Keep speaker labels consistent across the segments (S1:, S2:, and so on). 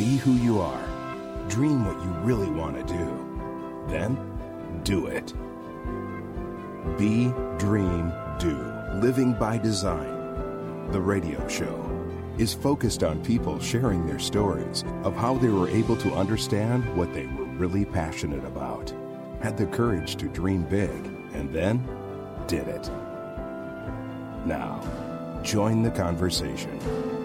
S1: Be who you are. Dream what you really want to do. Then do it. Be, dream, do. Living by Design. The radio show is focused on people sharing their stories of how they were able to understand what they were really passionate about, had the courage to dream big, and then did it. Now, join the conversation.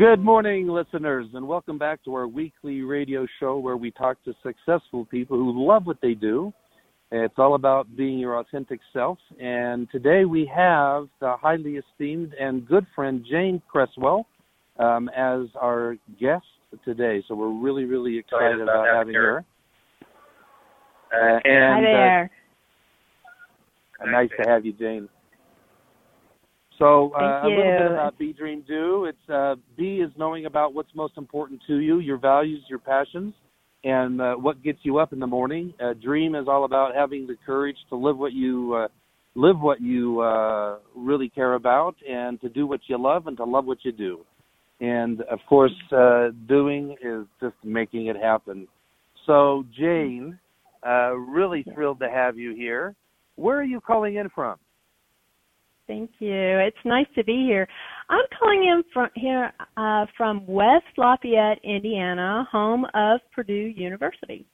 S2: Good morning, listeners, and welcome back to our weekly radio show where we talk to successful people who love what they do. It's all about being your authentic self. And today we have the highly esteemed and good friend Jane Creswell um, as our guest today. So we're really, really excited about, about having her.
S3: Uh, and, Hi there.
S2: Uh, nice to have you, Jane. So
S3: uh,
S2: a little bit about Be Dream Do. It's uh, B is knowing about what's most important to you, your values, your passions, and uh, what gets you up in the morning. Uh, Dream is all about having the courage to live what you uh, live what you uh, really care about, and to do what you love, and to love what you do. And of course, uh, doing is just making it happen. So Jane, uh, really thrilled to have you here. Where are you calling in from?
S3: Thank you. It's nice to be here. I'm calling in from here uh, from West Lafayette, Indiana, home of Purdue University.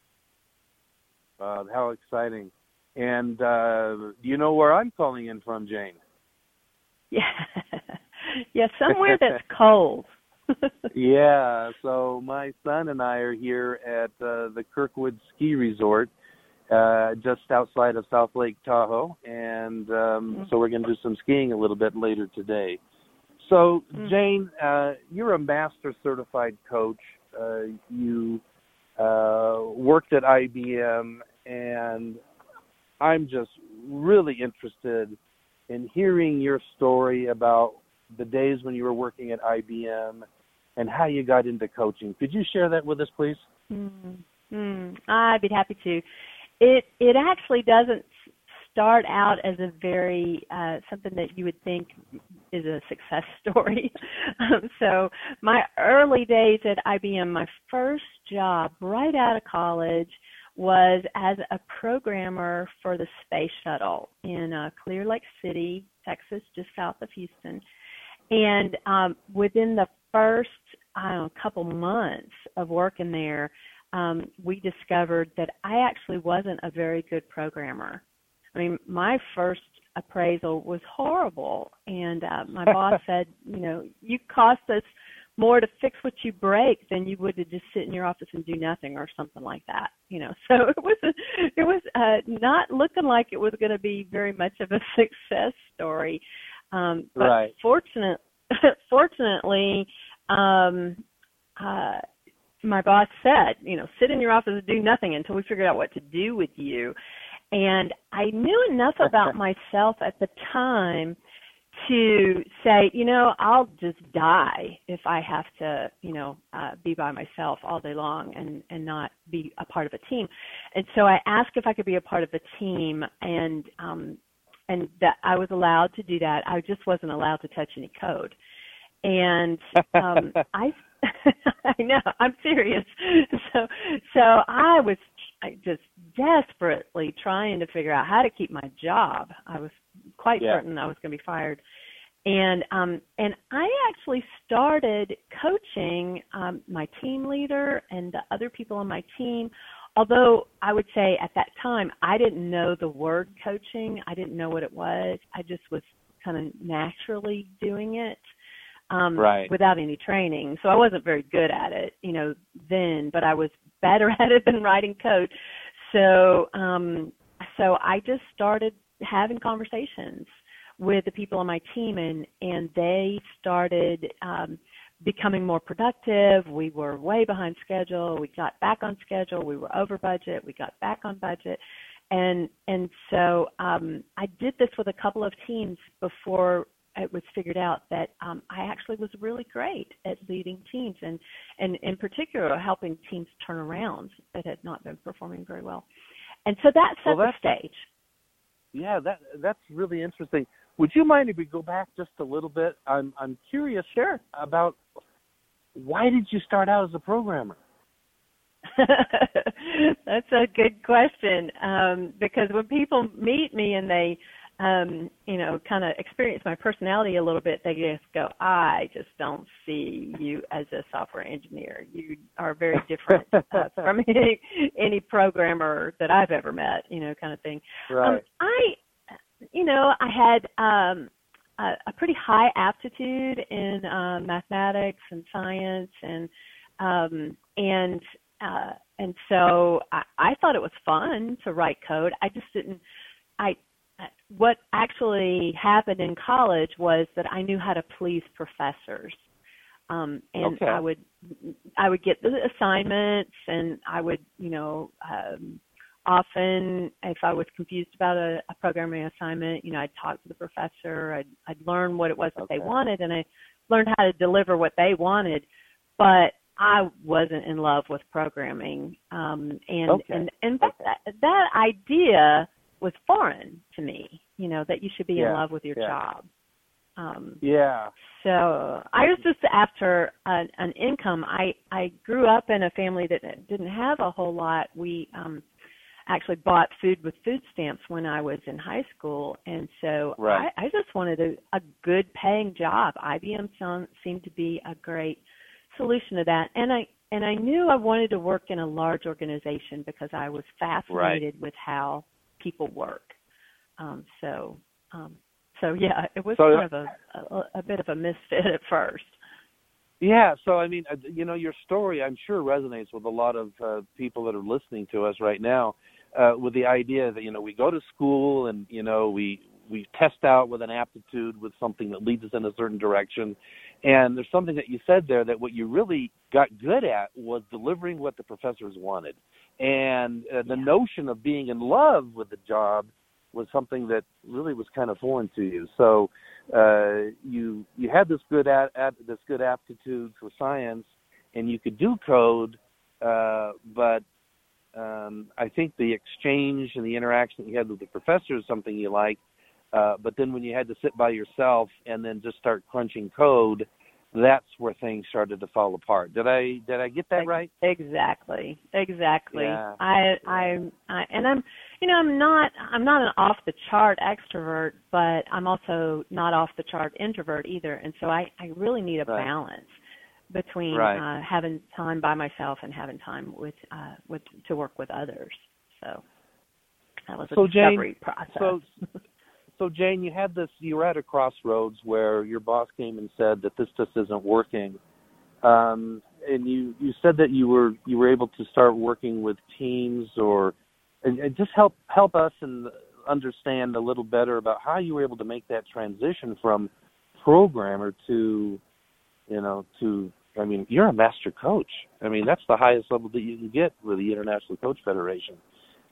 S2: Uh, how exciting! And uh, do you know where I'm calling in from, Jane?
S3: Yeah, yeah, somewhere that's cold.
S2: yeah. So my son and I are here at uh, the Kirkwood Ski Resort uh, just outside of South Lake Tahoe, and um, mm-hmm. so we're going to do some skiing a little bit later today. So, mm-hmm. Jane, uh, you're a master certified coach. Uh, you uh, worked at IBM, and I'm just really interested in hearing your story about the days when you were working at IBM and how you got into coaching. Could you share that with us, please?
S3: Mm-hmm. Mm, I'd be happy to it it actually doesn't start out as a very uh, something that you would think is a success story. um, so my early days at IBM, my first job right out of college was as a programmer for the space shuttle in uh, Clear Lake City, Texas, just south of Houston. And um, within the first I don't know, couple months of working there, um, we discovered that I actually wasn't a very good programmer. I mean, my first appraisal was horrible, and uh, my boss said, you know, you cost us more to fix what you break than you would to just sit in your office and do nothing or something like that. You know, so it was it was uh, not looking like it was going to be very much of a success story. Um, but
S2: right.
S3: fortunate, fortunately, um, uh, my boss said, you know, sit in your office and do nothing until we figure out what to do with you. And I knew enough about myself at the time to say, you know, I'll just die if I have to, you know, uh, be by myself all day long and and not be a part of a team. And so I asked if I could be a part of a team, and um, and that I was allowed to do that. I just wasn't allowed to touch any code. And um, I I know. I'm serious. So so I was just desperately trying to figure out how to keep my job. I was quite
S2: yeah.
S3: certain I was going to be fired. And um and I actually started coaching um my team leader and the other people on my team although I would say at that time I didn't know the word coaching. I didn't know what it was. I just was kind of naturally doing it um,
S2: right.
S3: without any training. So I wasn't very good at it, you know, then, but I was better at it than writing code. So, um, so I just started having conversations with the people on my team and, and they started, um, becoming more productive. We were way behind schedule. We got back on schedule. We were over budget. We got back on budget. And and so um, I did this with a couple of teams before it was figured out that um, I actually was really great at leading teams and, and in particular helping teams turn around that had not been performing very well. And so that set
S2: well,
S3: the stage.
S2: Yeah, that that's really interesting. would you mind if we go back just a little bit? I'm I'm curious
S3: Sure.
S2: about why did you start out as a programmer?
S3: That's a good question. Um, because when people meet me and they um, you know, kind of experience my personality a little bit, they just go, I just don't see you as a software engineer. You are very different uh, from any, any programmer that I've ever met, you know, kind of thing.
S2: Right.
S3: Um, I, you know, I had um, a, a pretty high aptitude in uh, mathematics and science, and um, and uh, and so I, I thought it was fun to write code. I just didn't. I what actually happened in college was that I knew how to please professors. Um and
S2: Okay.
S3: I would I would get the assignments and I would, you know, um often if I was confused about a, a programming assignment, you know, I'd talk to the professor, I'd I'd learn what it was that they wanted and I learned how to deliver what they wanted. But I wasn't in love with programming. Um and
S2: Okay.
S3: and in fact
S2: Okay.
S3: that, that idea was foreign to me, you know, that you should be in love with your
S2: yeah.
S3: job. Um
S2: Yeah.
S3: so I was just after an, an income. I I grew up in a family that didn't have a whole lot. We um actually bought food with food stamps when I was in high school, and so
S2: Right.
S3: I, I just wanted a, a good paying job. IBM sound, seemed to be a great solution to that, and I and I knew I wanted to work in a large organization because I was fascinated with how people work. Um, so um, so yeah, it was
S2: So-
S3: kind of a, a a bit of a misfit at first.
S2: Yeah, so I mean, uh, you know, your story I'm sure resonates with a lot of uh, people that are listening to us right now. Uh, with the idea that you know we go to school and you know we we test out with an aptitude with something that leads us in a certain direction, and there's something that you said there that what you really got good at was delivering what the professors wanted, and uh, the
S3: Yeah.
S2: notion of being in love with the job was something that really was kind of foreign to you. So uh, you you had this good at, at this good aptitude for science, and you could do code, uh, but um, I think the exchange and the interaction that you had with the professor is something you like. Uh, but then when you had to sit by yourself and then just start crunching code, that's where things started to fall apart. Did I did I get that right?
S3: Exactly. Exactly.
S2: Yeah.
S3: I I I and I'm you know, I'm not I'm not an off the chart extrovert, but I'm also not off the chart introvert either. And so I I really need a
S2: Right.
S3: balance between
S2: Right.
S3: uh having time by myself and having time with uh with to work with others. So that was a
S2: So, Jane,
S3: discovery process.
S2: So so Jane, you had this you were at a crossroads where your boss came and said that this just isn't working. Um and you you said that you were you were able to start working with teams or and, and just help help us and understand a little better about how you were able to make that transition from programmer to you know to I mean you're a master coach. I mean that's the highest level that you can get with the International Coach Federation.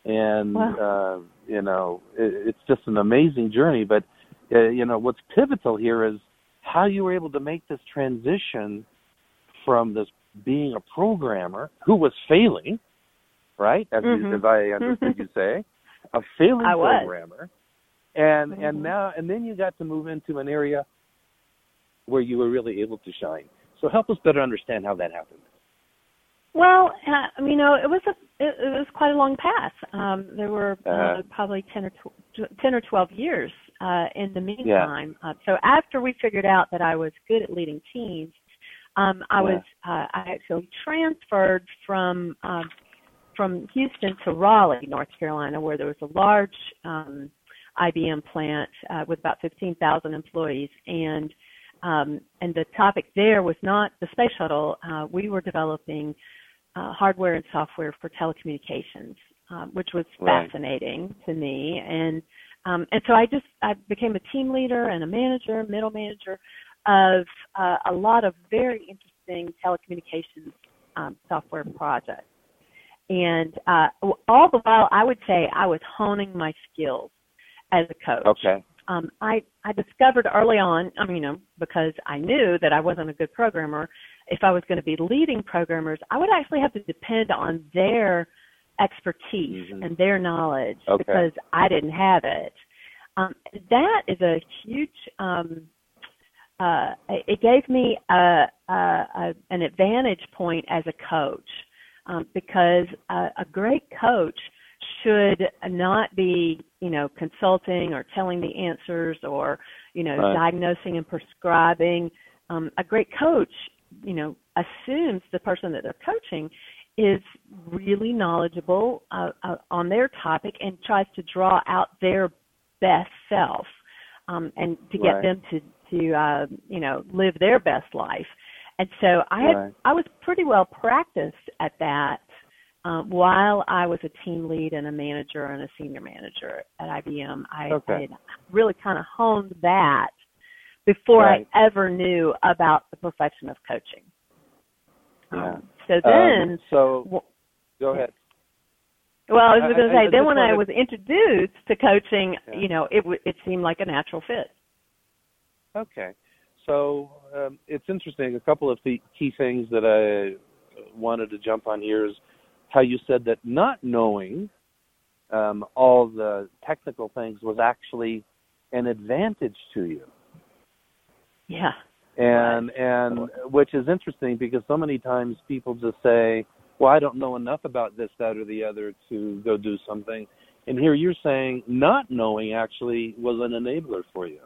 S2: And uh you know it, it's just an amazing journey but uh, you know what's pivotal here is how you were able to make this transition from this being a programmer who was failing, right? As, you,
S3: Mhm.
S2: as I understood you say, a failing
S3: I was.
S2: programmer, and
S3: Mhm.
S2: and now and then you got to move into an area where you were really able to shine. So help us better understand how that happened.
S3: Well, uh, you know, it was a it, it was quite a long path. Um, there were uh, probably ten or tw- ten or twelve years uh, in the meantime. Uh, so after we figured out that I was good at leading teams, um, I
S2: Yeah.
S3: was uh, I actually transferred from um, from Houston to Raleigh, North Carolina, where there was a large um, IBM plant uh, with about fifteen thousand employees, and um, and the topic there was not the space shuttle. Uh, we were developing uh, hardware and software for telecommunications, um, which was
S2: Right.
S3: fascinating to me. And um, and so I just I became a team leader and a manager, middle manager of uh, a lot of very interesting telecommunications um, software projects. And uh, all the while, I would say I was honing my skills as a coach
S2: Okay.
S3: um, I I discovered early on, I mean, you know, because I knew that I wasn't a good programmer. If I was going to be leading programmers, I would actually have to depend on their expertise
S2: Mhm.
S3: and their knowledge
S2: Okay.
S3: because I didn't have it. Um, that is a huge. Um, uh, it gave me a, a, a, an advantage point as a coach um, because a, a great coach should not be, you know, consulting or telling the answers or, you know,
S2: Right.
S3: diagnosing and prescribing. Um, a great coach, you know, assumes the person that they're coaching is really knowledgeable uh, uh, on their topic and tries to draw out their best self um, and to get
S2: Right.
S3: them to to uh, you know live their best life. And so I had
S2: Right.
S3: I was pretty well practiced at that um, while I was a team lead and a manager and a senior manager at IBM. I,
S2: Okay.
S3: I had really kind of honed that before
S2: Right.
S3: I ever knew about the profession of coaching.
S2: Yeah.
S3: Um, so then,
S2: Um, so go ahead.
S3: well, I was going to
S2: I- I
S3: say, then when I was introduced to coaching,
S2: Yeah.
S3: you know, it w- it seemed like a natural fit.
S2: Okay. So um, it's interesting. A couple of the key things that I wanted to jump on here is how you said that not knowing um, all the technical things was actually an advantage to you.
S3: Yeah.
S2: and and which is interesting because so many times people just say well i don't know enough about this that or the other to go do something and here you're saying not knowing actually was an enabler for you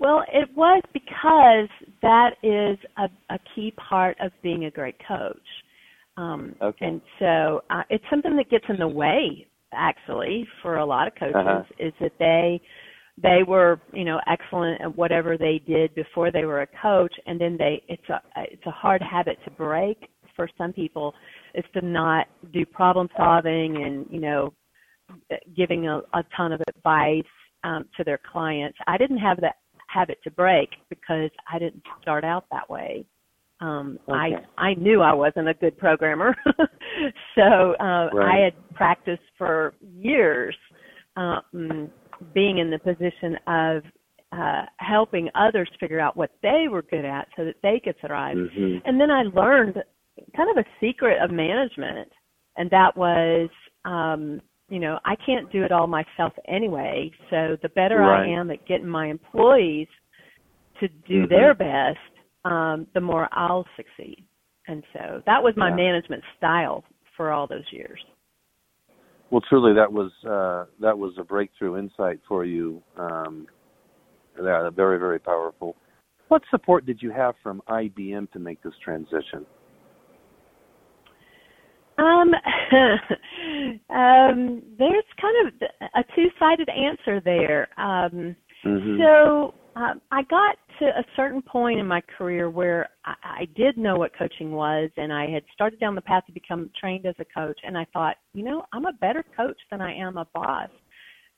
S3: Well, it was because that is a, a key part of being a great coach. Um,
S2: Okay.
S3: And so uh, it's something that gets in the way, actually, for a lot of coaches,
S2: Uh-huh.
S3: is that they they were, you know, excellent at whatever they did before they were a coach, and then they it's a it's a hard habit to break for some people, is to not do problem solving and you know giving a, a ton of advice um, to their clients. I didn't have that habit to break because I didn't start out that way. Um,
S2: Okay.
S3: I I knew I wasn't a good programmer, so uh,
S2: Right.
S3: I had practiced for years um, being in the position of uh, helping others figure out what they were good at so that they could thrive.
S2: Mhm.
S3: And then I learned kind of a secret of management, and that was, um, you know, I can't do it all myself anyway. So the better
S2: Right.
S3: I am at getting my employees to do
S2: Mhm.
S3: their best, um, the more I'll succeed. And so that was my
S2: Yeah.
S3: management style for all those years.
S2: Well truly that was uh that was a breakthrough insight for you um yeah, very very powerful what support did you have from IBM to make this transition
S3: Um, um, there's kind of a two-sided answer there. Um,
S2: Mhm.
S3: So um, I got to a certain point in my career where I, I did know what coaching was, and I had started down the path to become trained as a coach. And I thought, you know, I'm a better coach than I am a boss.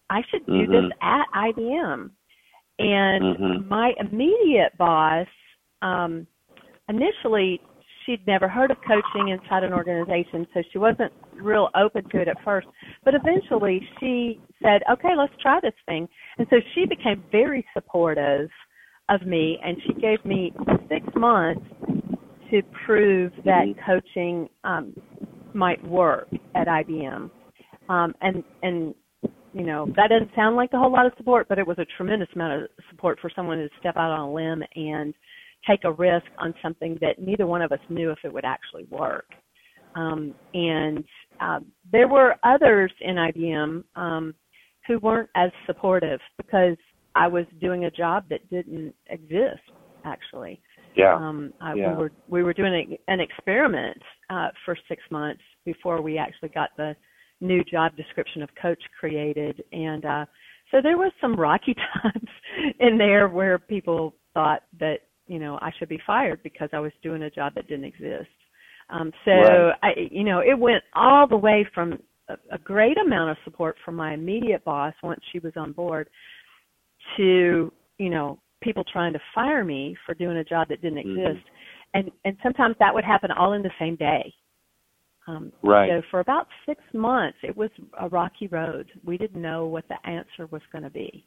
S3: I should do
S2: Mhm.
S3: this at IBM. And
S2: Mhm.
S3: my immediate boss, um, initially, she'd never heard of coaching inside an organization, so she wasn't real open to it at first. But eventually, she said, "Okay, let's try this thing." And so she became very supportive of me, and she gave me six months to prove that coaching um, might work at IBM. Um, and and you know that doesn't sound like a whole lot of support, but it was a tremendous amount of support for someone to step out on a limb and take a risk on something that neither one of us knew if it would actually work. Um, and um, there were others in IBM um, who weren't as supportive because I was doing a job that didn't exist actually.
S2: yeah
S3: Um, I,
S2: Yeah.
S3: We were we were doing a, an experiment uh, for six months before we actually got the new job description of coach created, and uh, so there was some rocky times in there where people thought that you know I should be fired because I was doing a job that didn't exist. Um, so
S2: Right.
S3: I, you know, it went all the way from a, a great amount of support from my immediate boss once she was on board to you know people trying to fire me for doing a job that didn't
S2: Mhm.
S3: exist and and sometimes that would happen all in the same day um
S2: Right.
S3: so for about six months it was a rocky road we didn't know what the answer was going to be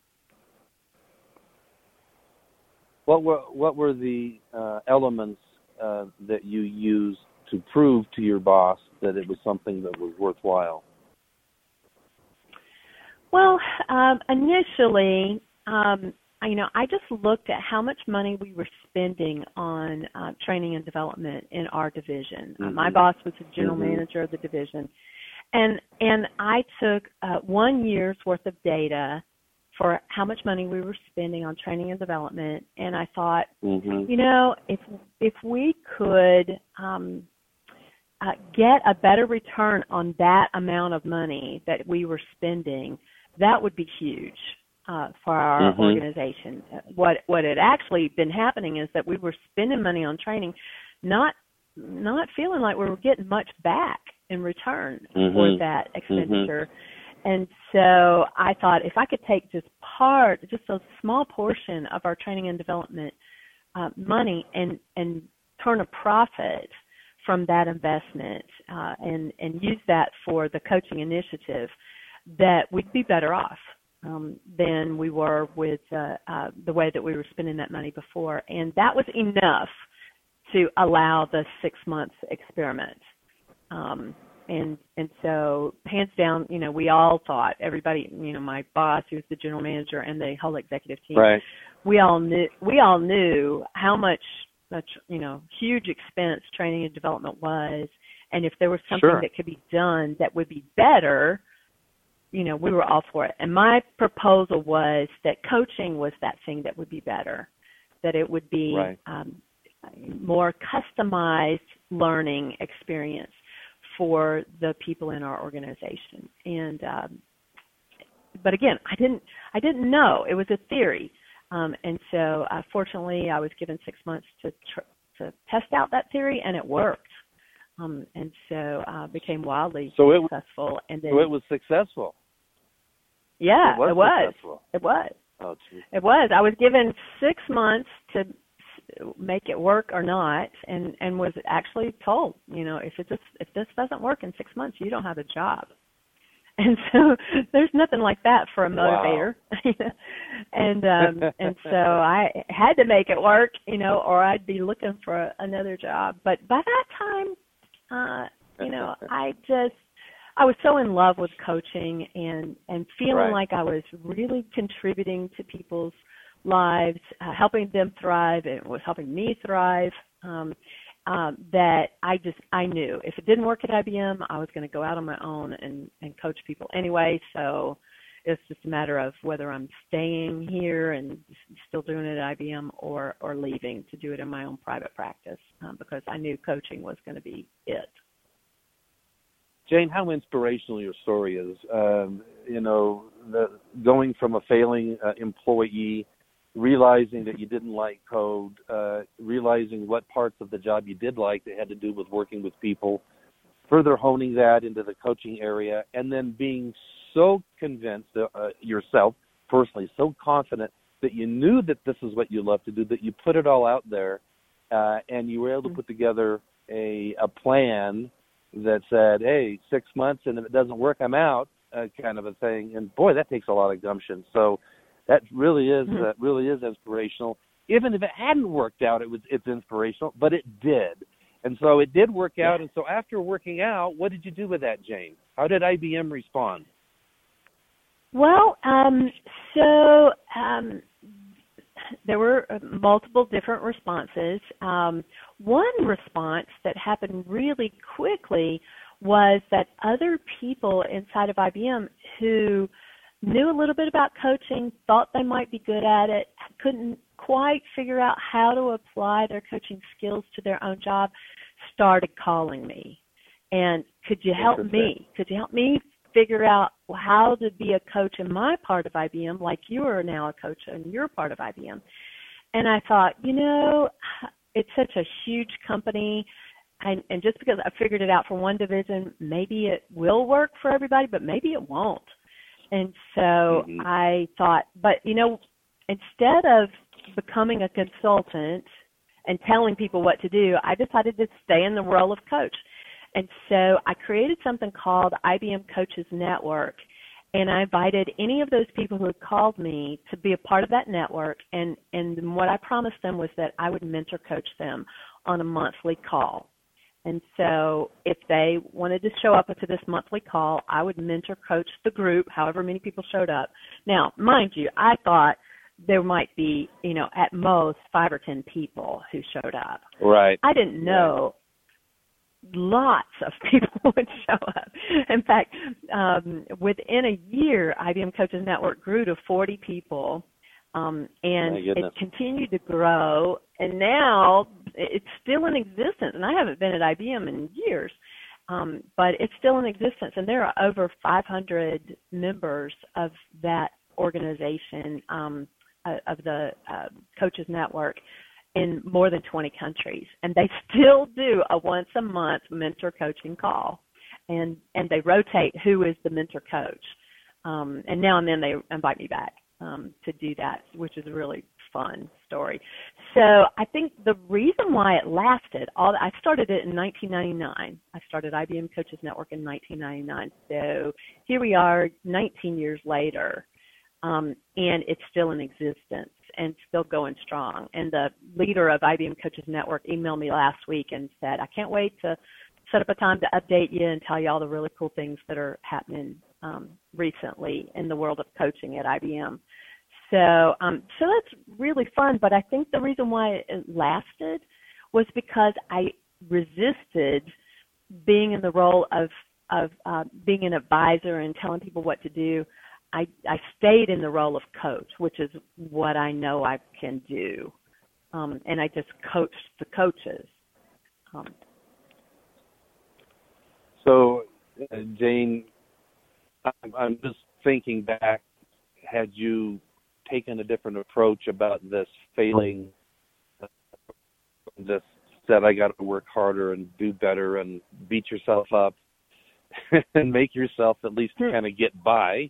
S2: What were what were the uh, elements uh, that you used to prove to your boss that it was something that was worthwhile?
S3: Well, um, initially, um, you know, I just looked at how much money we were spending on uh, training and development in our division.
S2: Mm-hmm.
S3: Uh, my boss was the general
S2: Mhm.
S3: manager of the division, and and I took uh, one year's worth of data for how much money we were spending on training and development, and I thought,
S2: Mhm.
S3: you know, if if we could um, uh, get a better return on that amount of money that we were spending, that would be huge uh, for our
S2: Mhm.
S3: organization. What what had actually been happening is that we were spending money on training, not not feeling like we were getting much back in return for
S2: Mhm.
S3: that expenditure. And so I thought if I could take just part, just a small portion of our training and development uh, money and and turn a profit from that investment uh, and and use that for the coaching initiative, that we'd be better off um, than we were with uh, uh, the way that we were spending that money before, and that was enough to allow the six months experiment. Um, and and so hands down, you know, we all thought everybody, you know, my boss, who's the general manager, and the whole executive team,
S2: Right.
S3: we all knew we all knew how much much you know huge expense training and development was and if there was something
S2: Sure.
S3: that could be done that would be better you know we were all for it and my proposal was that coaching was that thing that would be better that it would be
S2: Right.
S3: um, more customized learning experience for the people in our organization and um, but again i didn't i didn't know it was a theory um, and so, uh, fortunately, I was given six months to tr- to test out that theory, and it worked. Um, and so, uh, became wildly
S2: So it-
S3: successful. And then,
S2: So it was successful.
S3: yeah,
S2: it was
S3: it was. It was.
S2: Oh.
S3: It was. I was given six months to make it work or not, and and was actually told, you know, if it just if this doesn't work in six months, you don't have a job. And so there's nothing like that for a motivator. and um and so I had to make it work, you know, or I'd be looking for another job. But by that time, uh, you know, I just I was so in love with coaching and and feeling
S2: Right.
S3: like I was really contributing to people's lives, uh, helping them thrive, and it was helping me thrive. Um, um, that I just I knew if it didn't work at IBM, I was going to go out on my own and and coach people anyway. So it's just a matter of whether I'm staying here and still doing it at IBM or or leaving to do it in my own private practice um, because I knew coaching was going to be it.
S2: Jane, how inspirational your story is. Um, you know, the, going from a failing uh, employee, realizing that you didn't like code, uh, realizing what parts of the job you did like that had to do with working with people, further honing that into the coaching area, and then being so convinced uh, uh, yourself personally, so confident that you knew that this is what you love to do, that you put it all out there, uh, and you were able to put together a a plan that said, "Hey, six months, and if it doesn't work, I'm out," uh, kind of a thing. And boy, that takes a lot of gumption. So that really is
S3: Mhm.
S2: uh, really is inspirational. Even if it hadn't worked out, it was it's inspirational, but it did. And so it did work out. And so after working out, what did you do with that, Jane? How did IBM respond?
S3: Well, um, so um, there were uh, multiple different responses. Um, one response that happened really quickly was that other people inside of IBM who knew a little bit about coaching, thought they might be good at it, couldn't quite figure out how to apply their coaching skills to their own job, started calling me. And could you help me? Could you help me figure out how to be a coach in my part of IBM, like you are now a coach in your part of IBM. And I thought, you know, it's such a huge company, and, and just because I figured it out for one division, maybe it will work for everybody, but maybe it won't. And so
S2: Mhm.
S3: I thought, but you know, instead of becoming a consultant and telling people what to do, I decided to stay in the role of coach. And so I created something called IBM Coaches Network. And I invited any of those people who had called me to be a part of that network. And, and what I promised them was that I would mentor coach them on a monthly call. And so if they wanted to show up to this monthly call, I would mentor coach the group, however many people showed up. Now, mind you, I thought there might be, you know, at most five or ten people who showed up.
S2: Right.
S3: I didn't know lots of people would show up. In fact, um, within a year, IBM Coaches Network grew to 40 people um, and it continued to grow, and now it's still in existence. And I haven't been at IBM in years, um, but it's still in existence. And there are over 500 members of that organization um, of the uh, Coaches Network in more than 20 countries, and they still do a once a month mentor coaching call, and and they rotate who is the mentor coach. Um, and now and then they invite me back um, to do that, which is a really fun story. So I think the reason why it lasted, all I started it in 1999. I started IBM Coaches Network in 1999. So here we are, 19 years later, um, and it's still in existence and still going strong. And the leader of IBM Coaches Network emailed me last week and said, "I can't wait to." Set up a time to update you and tell you all the really cool things that are happening um, recently in the world of coaching at IBM. So, um, so that's really fun. But I think the reason why it lasted was because I resisted being in the role of of uh, being an advisor and telling people what to do. I, I stayed in the role of coach, which is what I know I can do, um, and I just coached the coaches. Um,
S2: so, uh, Jane, I'm, I'm just thinking back. Had you taken a different approach about this failing, this said I got to work harder and do better and beat yourself up and make yourself at least kind of get by.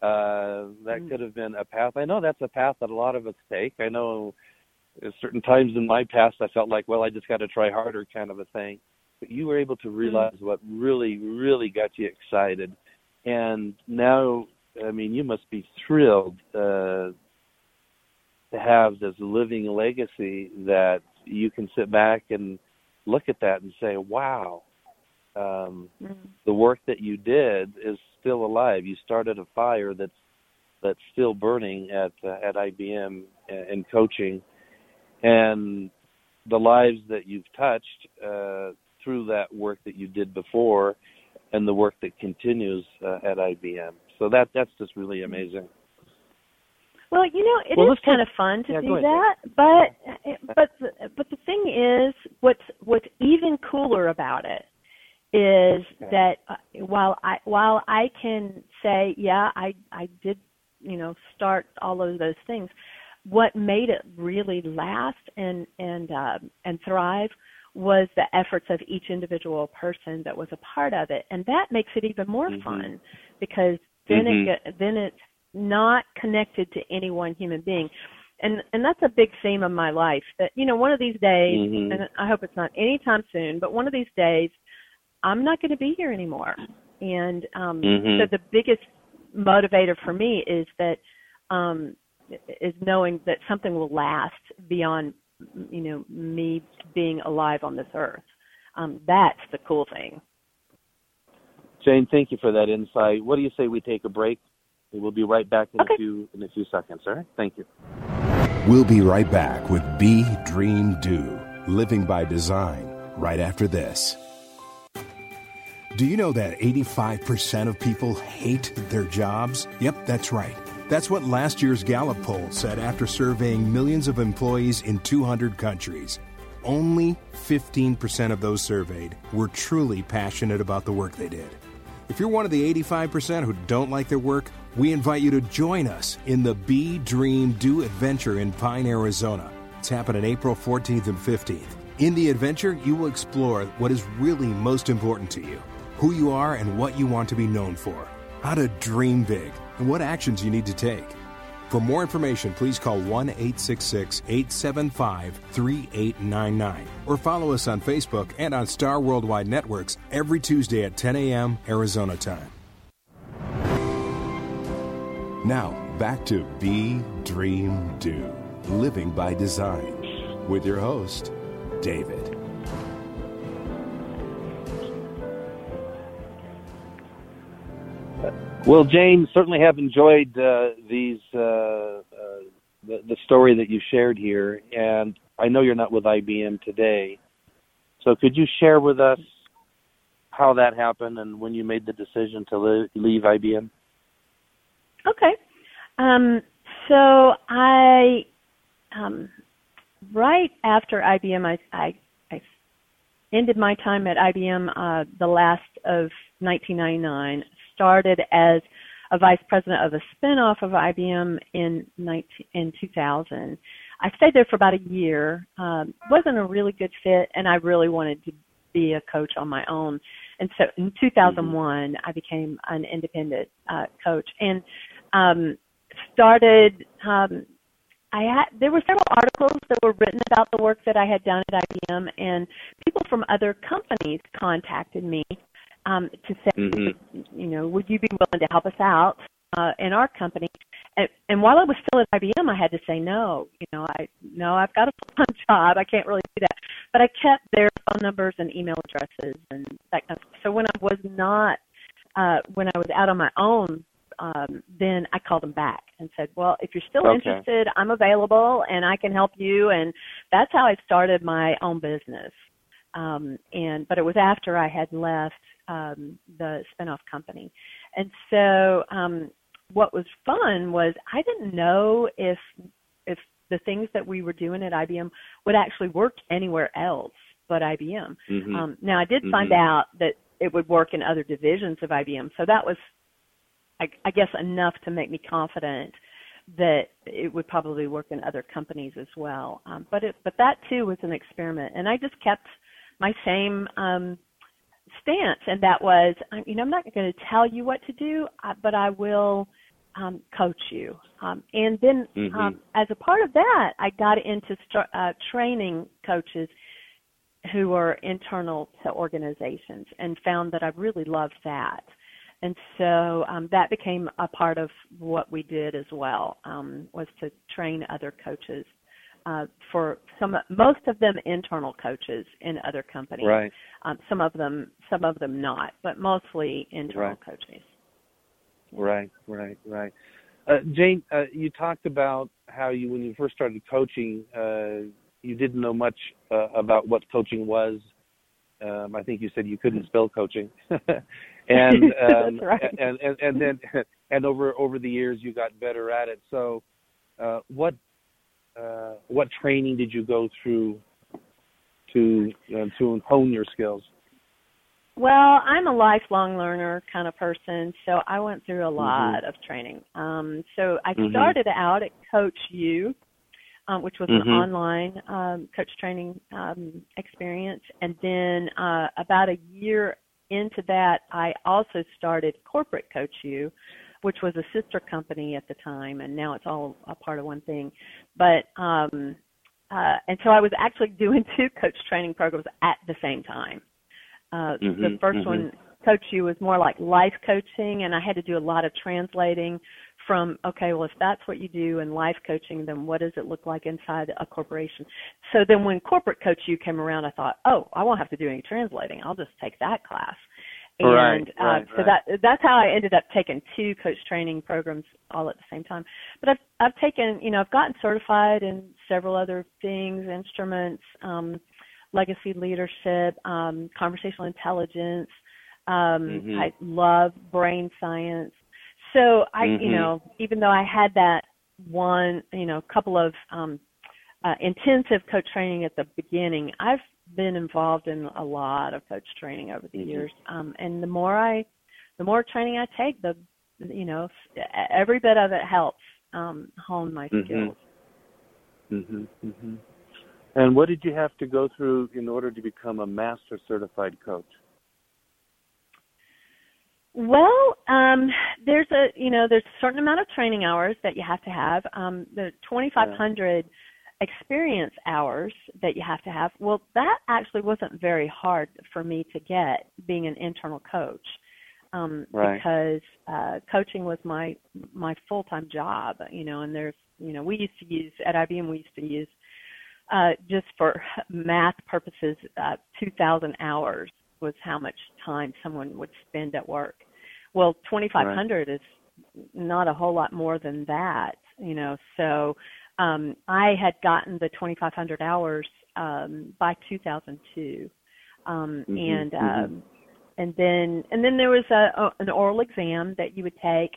S2: Uh, that hmm. could have been a path. I know that's a path that a lot of us take. I know certain times in my past I felt like, well, I just got to try harder, kind of a thing. But you were able to hmm. realize what really, really got you excited, and now I mean, you must be thrilled uh, to have this living legacy that you can sit back and look at that and say, "Wow, um, mm-hmm. the work that you did is still alive. You started a fire that's that's still burning at uh, at IBM and coaching, and the lives that you've touched uh, through that work that you did before, and the work that continues uh, at IBM. So that that's just really amazing.
S3: Well, you know, it well, is kind of fun to yeah, do that, but but but the thing is, what's what's even cooler about it is that uh, while I while I can say, yeah, I I did, you know, start all of those things. What made it really last and and uh, and thrive was the efforts of each individual person that was a part of it, and that makes it even more mm-hmm. fun because then mm-hmm. it then it's not connected to any one human being and and that's a big theme of my life that you know one of these days mm-hmm. and i hope it's not anytime soon but one of these days i'm not going to be here anymore and um mm-hmm. so the biggest motivator for me is that um is knowing that something will last beyond you know me being alive on this earth um that's the cool thing
S2: Jane, thank you for that insight. What do you say we take a break? We'll be right back in okay. a few in a few seconds. All right. Thank you.
S1: We'll be right back with Be Dream Do, Living by Design, right after this. Do you know that 85% of people hate their jobs? Yep, that's right. That's what last year's Gallup poll said after surveying millions of employees in 200 countries. Only 15% of those surveyed were truly passionate about the work they did. If you're one of the 85% who don't like their work, we invite you to join us in the Be Dream Do adventure in Pine, Arizona. It's happening April 14th and 15th. In the adventure, you will explore what is really most important to you, who you are and what you want to be known for, how to dream big, and what actions you need to take. For more information, please call 1 866 875 3899 or follow us on Facebook and on Star Worldwide Networks every Tuesday at 10 a.m. Arizona time. Now, back to Be Dream Do Living by Design with your host, David.
S2: Well, Jane, certainly have enjoyed uh, these uh, uh, the, the story that you shared here, and I know you're not with IBM today. So, could you share with us how that happened and when you made the decision to li- leave IBM?
S3: Okay. Um, so I, um, right after IBM, I, I, I ended my time at IBM uh, the last of 1999. Started as a vice president of a spinoff of IBM in 19, in 2000. I stayed there for about a year. Um, wasn't a really good fit, and I really wanted to be a coach on my own. And so in 2001, I became an independent uh, coach and um, started. Um, I had there were several articles that were written about the work that I had done at IBM, and people from other companies contacted me um, to say, mm-hmm. you know, would you be willing to help us out uh, in our company? And, and while I was still at IBM, I had to say no. You know, I no, I've got a full-time job. I can't really do that. But I kept their phone numbers and email addresses and that kind of. Stuff. So when I was not, uh, when I was out on my own, um, then I called them back and said, "Well, if you're still
S2: okay.
S3: interested, I'm available and I can help you." And that's how I started my own business. Um, and but it was after I had left um, the spinoff company, and so um, what was fun was I didn't know if if the things that we were doing at IBM would actually work anywhere else but IBM.
S2: Mm-hmm.
S3: Um, now I did
S2: mm-hmm.
S3: find out that it would work in other divisions of IBM, so that was, I, I guess, enough to make me confident that it would probably work in other companies as well. Um, but it, but that too was an experiment, and I just kept my same um, stance, and that was, you know, I'm not going to tell you what to do, uh, but I will um, coach you. Um, and then,
S2: mm-hmm.
S3: um, as a part of that, I got into st- uh, training coaches who are internal to organizations, and found that I really loved that. And so um, that became a part of what we did as well, um, was to train other coaches uh, for some, most of them internal coaches in other companies.
S2: Right.
S3: Um, some of them, some of them not, but mostly internal
S2: right.
S3: coaches.
S2: Right, right, right. Uh, Jane, uh, you talked about how you, when you first started coaching, uh, you didn't know much uh, about what coaching was. Um, I think you said you couldn't spell coaching, and, um,
S3: right.
S2: and and and then and over over the years you got better at it. So, uh, what uh, what training did you go through to uh, to hone your skills?
S3: Well, I'm a lifelong learner kind of person, so I went through a
S2: Mm-hmm.
S3: lot of training. Um, so I
S2: Mhm.
S3: started out at Coach U, um, which was
S2: Mhm.
S3: an online um, coach training um, experience, and then uh, about a year into that, I also started Corporate Coach U, which was a sister company at the time, and now it's all a part of one thing. But um, uh, and so I was actually doing two coach training programs at the same time. Uh, the
S2: Mhm,
S3: 1st
S2: mhm.
S3: one, Coach U, was more like life coaching, and I had to do a lot of translating from okay, well, if that's what you do in life coaching, then what does it look like inside a corporation? So then, when Corporate Coach U came around, I thought, oh, I won't have to do any translating. I'll just take that class. And
S2: Right,
S3: uh,
S2: right,
S3: so
S2: right.
S3: that that's how I ended up taking two coach training programs all at the same time. But I've I've taken, you know, I've gotten certified in several other things, instruments, um, legacy leadership, um, conversational intelligence. Um,
S2: Mhm.
S3: I love brain science. So I,
S2: Mhm.
S3: you know, even though I had that one, you know, couple of um, uh, intensive coach training at the beginning, I've been involved in a lot of coach training over the
S2: Mhm.
S3: years. Um, and the more I, the more training I take, the, you know, every bit of it helps um, hone my
S2: Mhm.
S3: skills.
S2: hmm hmm And what did you have to go through in order to become a master certified coach?
S3: Well, um, there's a you know there's a certain amount of training hours that you have to have. Um, the 2,500 experience hours that you have to have. Well, that actually wasn't very hard for me to get being an internal coach, um,
S2: Right.
S3: because uh, coaching was my my full time job. You know, and there's you know we used to use at IBM we used to use uh, just for math purposes, uh, 2,000 hours was how much time someone would spend at work. Well, 2,500 right. is not a whole lot more than that, you know. So um, I had gotten the 2,500 hours um, by 2002, um, mm-hmm, and mm-hmm. um, and then and then there was a, a an oral exam that you would take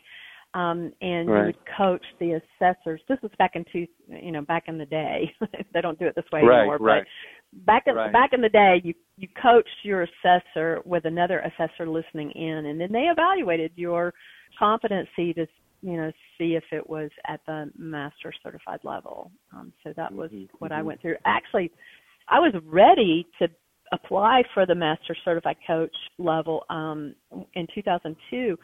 S3: um, and right. you would coach the assessors. This was back in two, you know, back in the day. they don't do it this way
S2: right,
S3: anymore.
S2: Right.
S3: But back in
S2: right.
S3: back in the day, you you coached your assessor with another assessor listening in, and then they evaluated your competency to you know see if it was at the master certified level. Um, so that was
S2: mm-hmm,
S3: what
S2: mm-hmm.
S3: I went through. Actually, I was ready to apply for the master certified coach level um, in 2002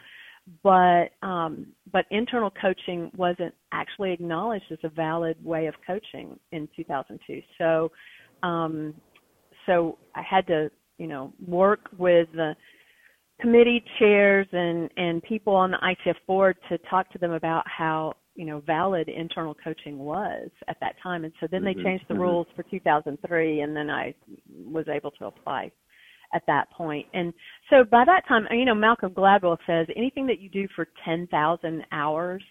S3: but um, but internal coaching wasn't actually acknowledged as a valid way of coaching in 2002. So um, so I had to you know work with the committee chairs and and people on the ICF board to talk to them about how you know valid internal coaching was at that time and so then
S2: mm-hmm,
S3: they changed the
S2: mm-hmm.
S3: rules for 2003 and then I was able to apply at that point. And so by that time, you know, Malcolm Gladwell says anything that you do for 10,000 hours,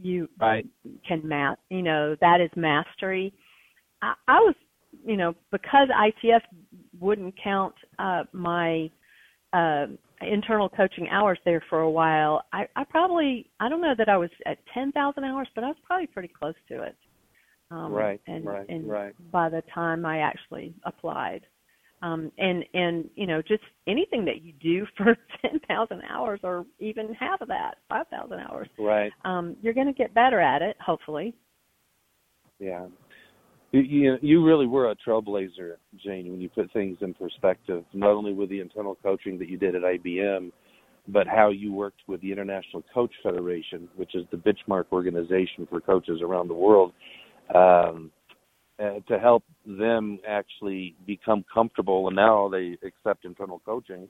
S3: you
S2: right.
S3: can math, you know, that is mastery. I, I was, you know, because ICF wouldn't count uh, my uh, internal coaching hours there for a while, I, I probably, I don't know that I was at 10,000 hours, but I was probably pretty close to it. Um,
S2: right,
S3: and,
S2: right,
S3: and
S2: right.
S3: by the time I actually applied um, and and you know just anything that you do for ten thousand hours or even half of that, five thousand hours,
S2: right?
S3: Um, you're going to get better at it, hopefully.
S2: Yeah, you, you really were a trailblazer, Jane, when you put things in perspective. Not only with the internal coaching that you did at IBM, but how you worked with the International Coach Federation, which is the benchmark organization for coaches around the world. Um, uh, to help them actually become comfortable, and now they accept internal coaching,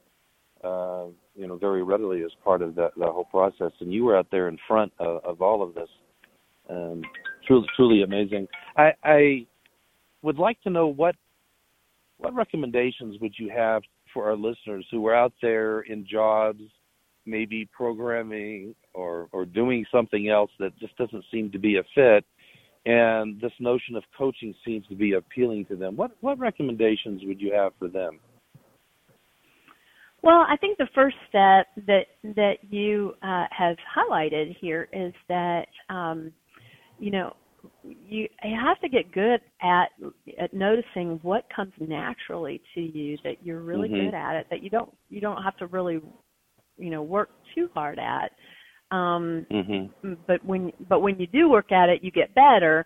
S2: uh, you know, very readily as part of the, the whole process. And you were out there in front of, of all of this. Um, truly, truly amazing. I, I would like to know what what recommendations would you have for our listeners who are out there in jobs, maybe programming or or doing something else that just doesn't seem to be a fit and this notion of coaching seems to be appealing to them. What what recommendations would you have for them?
S3: Well, I think the first step that that you uh, have highlighted here is that um, you know you you have to get good at at noticing what comes naturally to you that you're really
S2: mm-hmm.
S3: good at it that you don't you don't have to really you know work too hard at um,
S2: mm-hmm.
S3: But when but when you do work at it, you get better.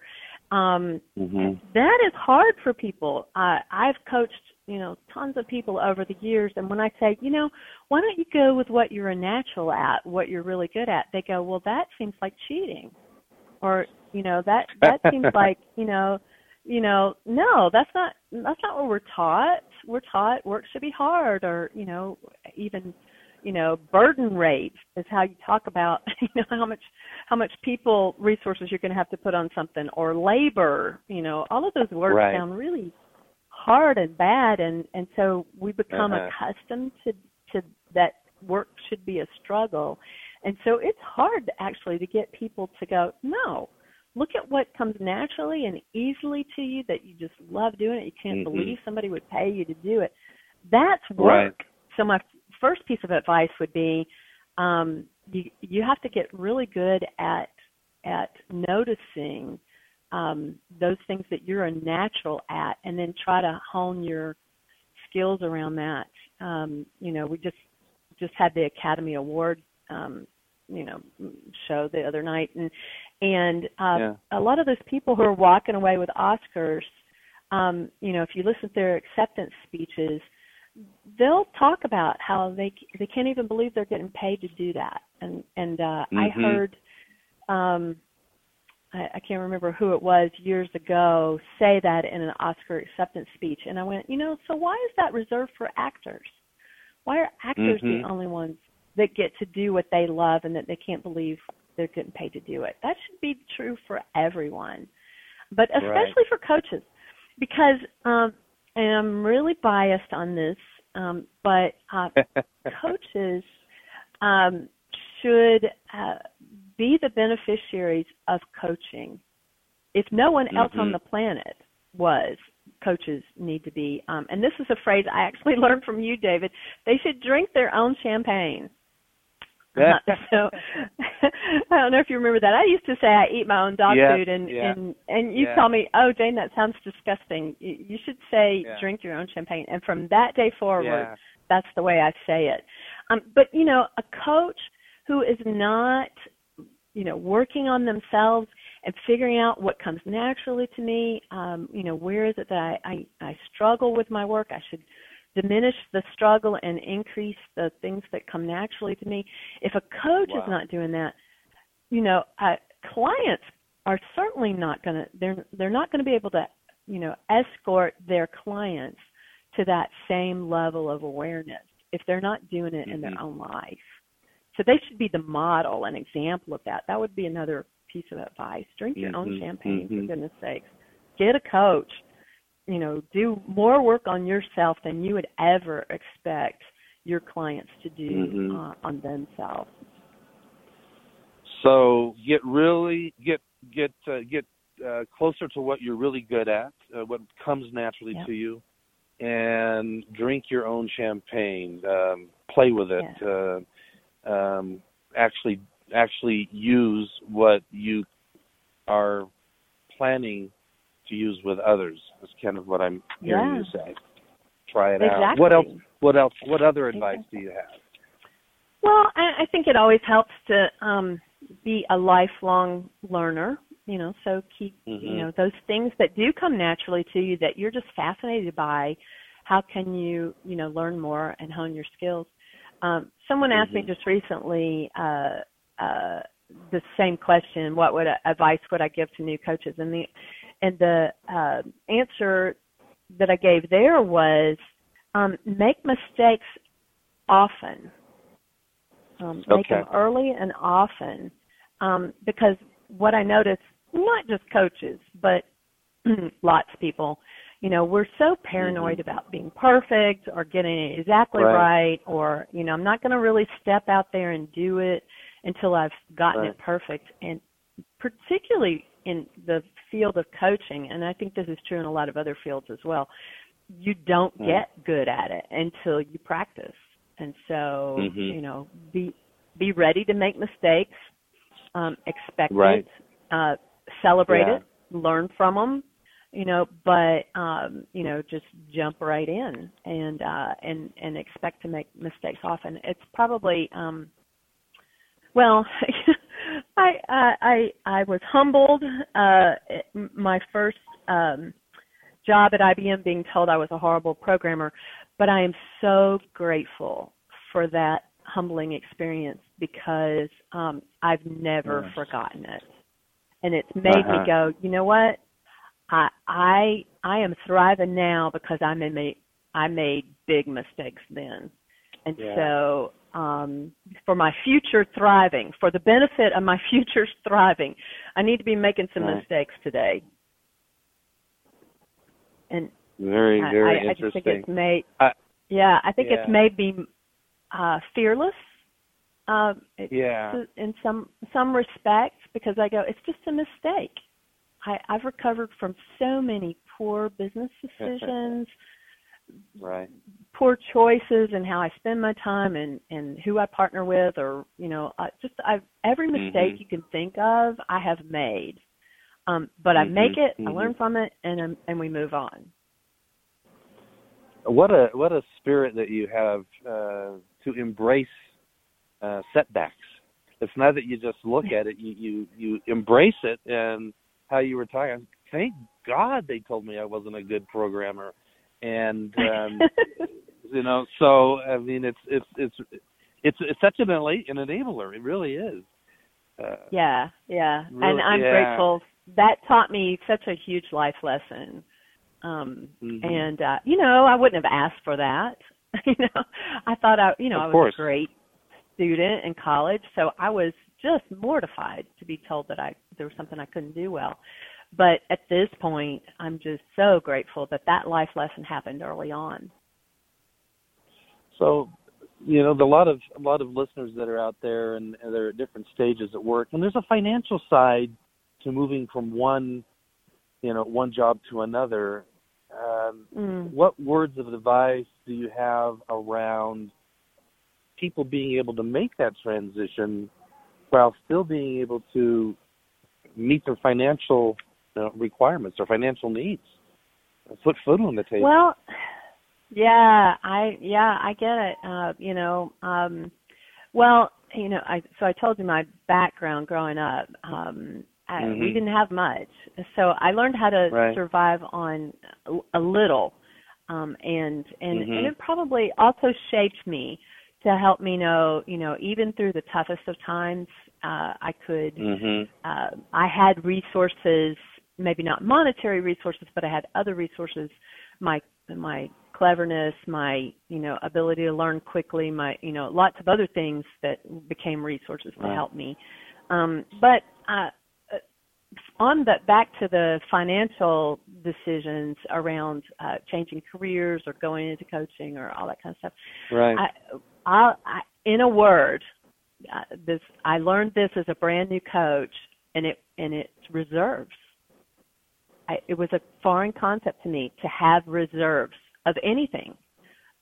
S3: Um,
S2: mm-hmm.
S3: That is hard for people. Uh, I've coached you know tons of people over the years, and when I say you know why don't you go with what you're a natural at, what you're really good at, they go, well that seems like cheating, or you know that that seems like you know you know no that's not that's not what we're taught we're taught work should be hard or you know even you know burden rate is how you talk about you know how much how much people resources you're going to have to put on something or labor you know all of those words
S2: right.
S3: sound really hard and bad and and so we become
S2: uh-huh.
S3: accustomed to to that work should be a struggle and so it's hard actually to get people to go no look at what comes naturally and easily to you that you just love doing it you can't
S2: mm-hmm.
S3: believe somebody would pay you to do it that's work
S2: right.
S3: so my first piece of advice would be um, you you have to get really good at at noticing um, those things that you're a natural at, and then try to hone your skills around that. Um, you know, we just just had the Academy Award, um, you know, show the other night, and and uh,
S2: yeah.
S3: a lot of those people who are walking away with Oscars, um, you know, if you listen to their acceptance speeches, they'll talk about how they they can't even believe they're getting paid to do that. And and uh,
S2: mm-hmm.
S3: I heard um, I, I can't remember who it was years ago say that in an Oscar acceptance speech, and I went, you know, so why is that reserved for actors? Why are actors
S2: mm-hmm.
S3: the only ones that get to do what they love and that they can't believe they're getting paid to do it? That should be true for everyone, but especially
S2: right.
S3: for coaches, because um, and I'm really biased on this, um, but uh, coaches um, should uh, be the beneficiaries of coaching. If no one else
S2: Mm-hmm.
S3: on the planet was, coaches need to be. Um, and this is a phrase I actually learned from you, David. They should drink their own champagne.
S2: Yeah.
S3: So I don't know if you remember that. I used to say I eat my own dog
S2: Yeah,
S3: food, and
S2: yeah.
S3: and and you
S2: Yeah.
S3: tell me, oh Jane, that sounds disgusting. You, you should say drink your own champagne. And from that day forward, that's the way I say it. Um, but you know, a coach who is not, you know, working on themselves and figuring out what comes naturally to me, um, you know, where is it that I, I, I struggle with my work? I should diminish the struggle and increase the things that come naturally to me. If a coach
S2: Wow.
S3: is not doing that, you know, uh, clients are certainly not going to they're they're not going to be able to, you know, escort their clients to that same level of awareness if they're not doing it in their
S2: Mhm.
S3: own life. So they should be the model, an example of that. That would be another piece of advice. Drink your own
S2: Mhm,
S3: champagne, for
S2: mhm.
S3: goodness sakes. Get a coach. You know, do more work on yourself than you would ever expect your clients to do
S2: Mhm.
S3: uh, on themselves.
S2: So get really get get uh, get uh, closer to what you're really good at, uh, what comes naturally
S3: Yep.
S2: to you, and drink your own champagne. Um, play with it. Uh, um, actually, actually use what you are planning to use with others. That's kind of what I'm hearing
S3: Yeah.
S2: you say. Try it
S3: exactly.
S2: out. What else? What else? What other advice do you have?
S3: Well, I, I think it always helps to um, be a lifelong learner. You know, so keep you
S2: Mhm.
S3: know those things that do come naturally to you that you're just fascinated by. How can you you know learn more and hone your skills? Um, someone asked me
S2: Mhm.
S3: just recently uh, uh, the same question: What would advice would I give to new coaches? And the and the uh, answer that I gave there was um, make mistakes often. Um, make them early and often, um, because what I notice, not just coaches, but lots of people, you know, we're so paranoid about being perfect or getting it exactly
S2: Right.
S3: right, or you know, I'm not going to really step out there and do it until I've gotten
S2: Right.
S3: it perfect. And particularly in the field of coaching, and I think this is true in a lot of other fields as well, you don't
S2: Mm.
S3: get good at it until you practice. And so,
S2: Mhm.
S3: you know, be be ready to make mistakes, um, expect
S2: Right.
S3: it, uh, celebrate
S2: Yeah.
S3: it, learn from them, you know, but um, you know, just jump right in and uh, and and expect to make mistakes often. It's probably um, well, I I I I was humbled. Uh, my first um, job at IBM being told I was a horrible programmer, but I am so grateful for that humbling experience because um, I've never
S2: Yes.
S3: forgotten it, and it's made
S2: Uh-huh.
S3: me go. You know what? I I I am thriving now because I made I made big mistakes then, and
S2: Yeah.
S3: so um, for my future thriving, for the benefit of my future thriving, I need to be making some
S2: Right.
S3: mistakes today. And
S2: Very,
S3: I-
S2: very
S3: I, I just think it's made.
S2: I-
S3: yeah, I think
S2: Yeah.
S3: it's made me uh, fearless. It-
S2: yeah.
S3: in some some respects because I go, it's just a mistake. I, I've recovered from so many poor business decisions,
S2: Right.
S3: poor choices, and how I spend my time and and who I partner with, or you know, uh, just I've every mistake
S2: Mhm.
S3: you can think of, I have made. Um, but I
S2: Mhm,
S3: make it, I
S2: mhm.
S3: learn from it, and um, and we move on.
S2: What a what a spirit that you have uh, to embrace uh, setbacks. It's not that you just look at it; you you you embrace it. And how you were talking, thank God they told me I wasn't a good programmer, and um, you know. So I mean, it's it's it's it's it's such an an enabler. It really is. Uh,
S3: Yeah, yeah.
S2: Really-
S3: and I'm
S2: yeah.
S3: grateful. That taught me such a huge life lesson. Um
S2: Mhm.
S3: and uh you know, I wouldn't have asked for that. you know, I thought I, you know,
S2: Of
S3: I was
S2: course.
S3: a great student in college, so I was just mortified to be told that I there was something I couldn't do well. But at this point, I'm just so grateful that that life lesson happened early on.
S2: So you know, a lot of a lot of listeners that are out there and, and they're at different stages at work, and there's a financial side to moving from one, you know, one job to another. Um,
S3: Mm.
S2: What words of advice do you have around people being able to make that transition while still being able to meet their financial requirements or financial needs? Put food on the table.
S3: Well, yeah, I yeah, I get it. Uh, you know, um well, you know, I so I told you my background growing up. Um I, we
S2: Mhm.
S3: didn't have much. So I learned how to
S2: Right.
S3: survive on a, a little. Um and and
S2: Mhm.
S3: and it probably also shaped me to help me know, you know, even through the toughest of times, uh I could
S2: Mhm.
S3: uh, I had resources, maybe not monetary resources, but I had other resources, my my cleverness, my you know ability to learn quickly, my you know lots of other things that became resources to
S2: Right.
S3: help me. Um, but uh, uh, on the back to the financial decisions around uh, changing careers or going into coaching or all that kind of stuff.
S2: Right.
S3: I, I, I, in a word, uh, this I learned this as a brand new coach, and it and it's reserves. I, it was a foreign concept to me to have reserves of anything.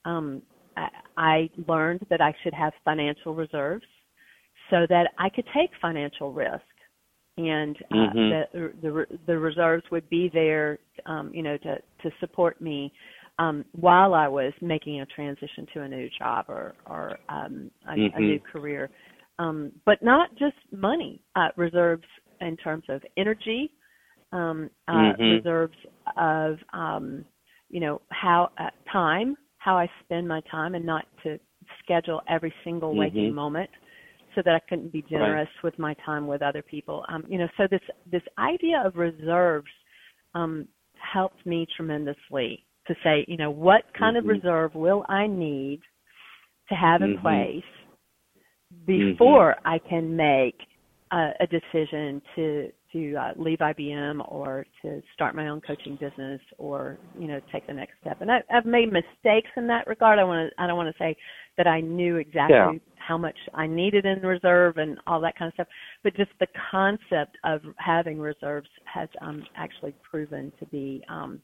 S3: Um, I, I learned that I should have financial reserves so that I could take financial risk, and uh,
S2: Mhm.
S3: the, the the reserves would be there, um, you know, to to support me um, while I was making a transition to a new job or or um, a, a
S2: Mhm.
S3: new career, um, but not just money. Uh, reserves in terms of energy, um, uh,
S2: Mhm.
S3: reserves of um, you know how uh, time, how I spend my time, and not to schedule every single waking
S2: Mhm.
S3: moment, so that I couldn't be generous with my time with other people. Um, you know, so this this idea of reserves um, helped me tremendously to say, you know, what kind of
S2: Mhm.
S3: reserve will I need to have in
S2: Mhm.
S3: place before I can make a, a decision to to uh, leave IBM or to start my own coaching business or you know take the next step. And I, I've made mistakes in that regard. I want to I don't want to say that I knew exactly
S2: Yeah.
S3: how much I needed in reserve and all that kind of stuff, but just the concept of having reserves has um, actually proven to be um,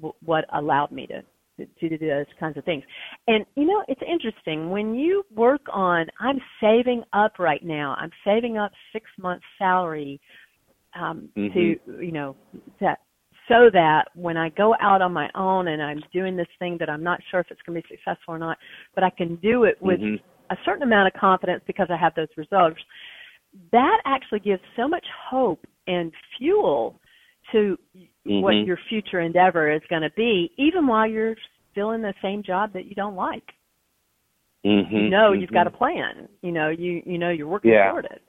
S3: w- what allowed me to to do those kinds of things. And you know, it's interesting when you work on. I'm saving up right now. I'm saving up six months' salary um,
S2: Mhm.
S3: to you know that so that when I go out on my own and I'm doing this thing that I'm not sure if it's going to be successful or not, but I can do it with
S2: Mhm.
S3: a certain amount of confidence because I have those results. That actually gives so much hope and fuel to what
S2: Mhm.
S3: your future endeavor is going to be, even while you're still in the same job that you don't like.
S2: Mhm.
S3: You know you've got a plan. You know you you know you're working
S2: Yeah.
S3: toward it.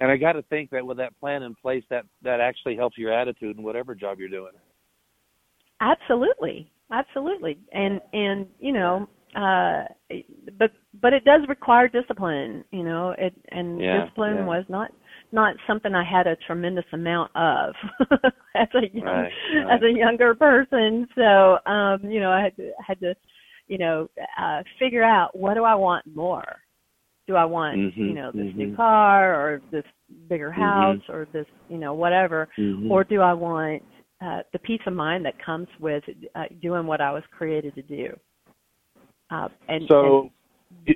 S2: And I got to think that with that plan in place, that that actually helps your attitude in whatever job you're doing.
S3: Absolutely, absolutely, and and you know, uh, but but it does require discipline. You know, it and
S2: Yeah,
S3: discipline
S2: yeah.
S3: was not not something I had a tremendous amount of as a young
S2: Right, right.
S3: as a younger person. So um, you know, I had to had to you know uh, figure out what do I want more. Do I want
S2: Mhm,
S3: you know this new
S2: mhm.
S3: car or this bigger
S2: Mhm.
S3: house or this you know whatever
S2: Mhm.
S3: or do I want uh, the peace of mind that comes with uh, doing what I was created to do? Uh, and
S2: so you-